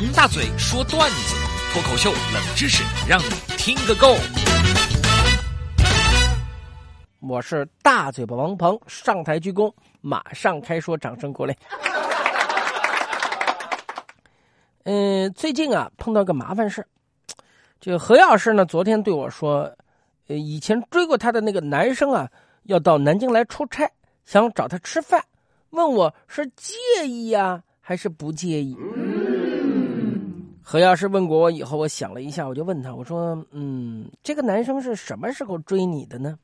王大嘴说段子，脱口秀冷知识，让你听个够。我是大嘴巴王鹏，上台鞠躬，马上开说，掌声鼓励。嗯，最近啊碰到个麻烦事，这个何老师呢，昨天对我说，呃，以前追过他的那个男生啊，要到南京来出差，想找他吃饭，问我是介意呀还是不介意。何药师问过我以后，我想了一下，我就问他，我说，嗯，这个男生是什么时候追你的呢？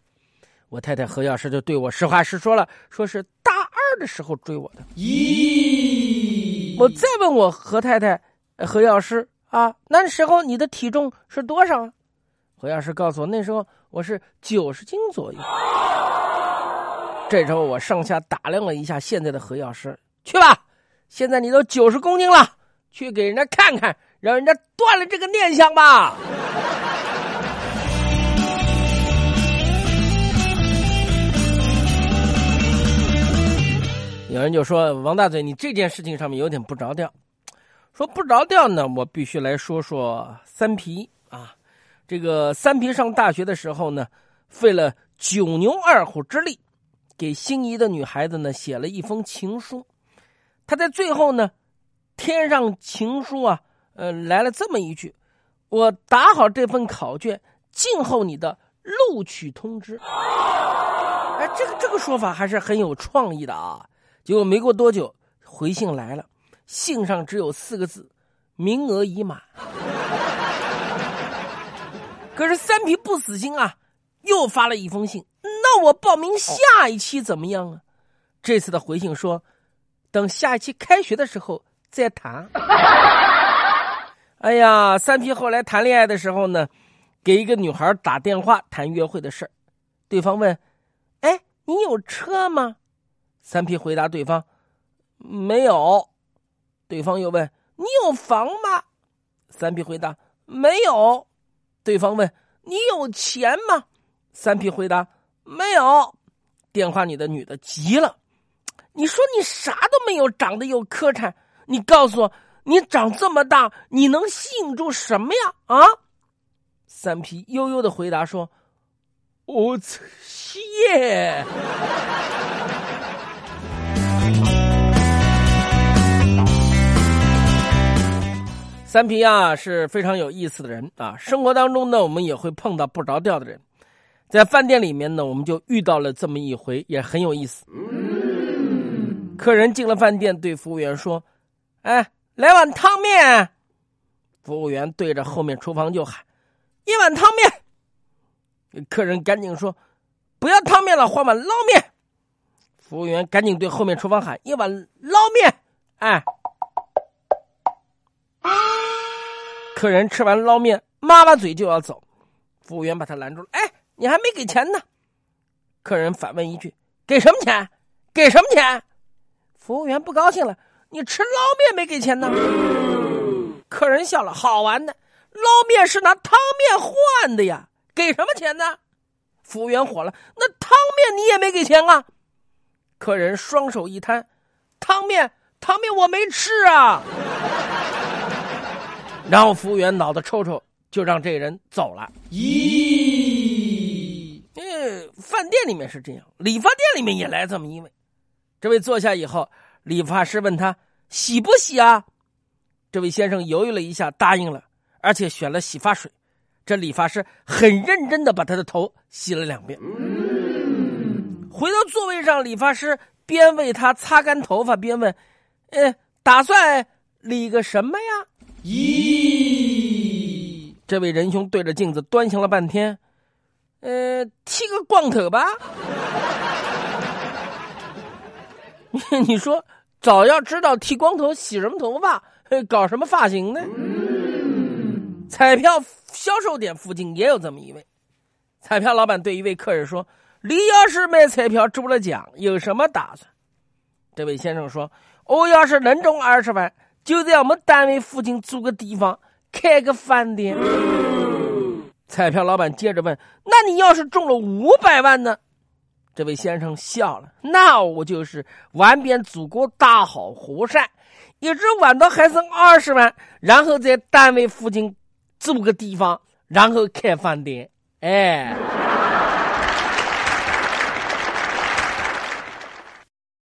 我太太何药师就对我实话实说了，说是大二的时候追我的。咦，我再问我何太太。何药师啊，那时候你的体重是多少？何药师告诉我，那时候我是九十斤左右。这时候我上下打量了一下现在的何药师，去吧，现在你都九十公斤了，去给人家看看，让人家断了这个念想吧。有人就说王大嘴，你这件事情上面有点不着调。说不着调呢，我必须来说说三皮啊。这个三皮上大学的时候呢，费了九牛二虎之力，给心仪的女孩子呢写了一封情书。他在最后呢，添上情书啊，呃，来了这么一句：“我打好这份考卷，静候你的录取通知。”哎，这个这个说法还是很有创意的啊。结果没过多久，回信来了。信上只有四个字：“名额已满。”可是三皮不死心啊，又发了一封信。那我报名下一期怎么样啊？这次的回信说：“等下一期开学的时候再谈。”哎呀，三皮后来谈恋爱的时候呢，给一个女孩打电话谈约会的事儿。对方问：“哎，你有车吗？”三皮回答对方：“没有。”对方又问：“你有房吗？”三皮回答：“没有。”对方问：“你有钱吗？”三皮回答：“没有。”电话里的女的急了：“你说你啥都没有，长得又磕碜，你告诉我，你长这么大，你能吸引住什么呀？”啊！三皮悠悠的回答说：“我切。”三皮啊是非常有意思的人啊，生活当中呢，我们也会碰到不着调的人，在饭店里面呢，我们就遇到了这么一回，也很有意思。客人进了饭店，对服务员说：“哎，来碗汤面。”服务员对着后面厨房就喊：“一碗汤面。”客人赶紧说：“不要汤面了，换碗捞面。”服务员赶紧对后面厨房喊：“一碗捞面。”哎。客人吃完捞面，抹抹嘴就要走，服务员把他拦住了。哎，你还没给钱呢！客人反问一句：“给什么钱？给什么钱？”服务员不高兴了：“你吃捞面没给钱呢？”客人笑了：“好玩的，捞面是拿汤面换的呀，给什么钱呢？”服务员火了：“那汤面你也没给钱啊？”客人双手一摊：“汤面，汤面我没吃啊。”然后服务员脑子抽抽，就让这人走了。咦，嗯，饭店里面是这样，理发店里面也来这么一位。这位坐下以后，理发师问他洗不洗啊？这位先生犹豫了一下，答应了，而且选了洗发水。这理发师很认真的把他的头洗了两遍。回到座位上，理发师边为他擦干头发，边问：“呃，打算理个什么呀？”咦，这位仁兄对着镜子端详了半天，呃，剃个光头吧。你说，早要知道剃光头洗什么头发，搞什么发型呢？彩票销售点附近也有这么一位，彩票老板对一位客人说：“你要是买彩票中了奖，有什么打算？”这位先生说：“我要是能中二十万。”就在我们单位附近租个地方开个饭店。彩票老板接着问：“那你要是中了五百万呢？”这位先生笑了：“那我就是玩遍祖国大好河山，一直玩到还剩二十万，然后在单位附近租个地方，然后开饭店。哎。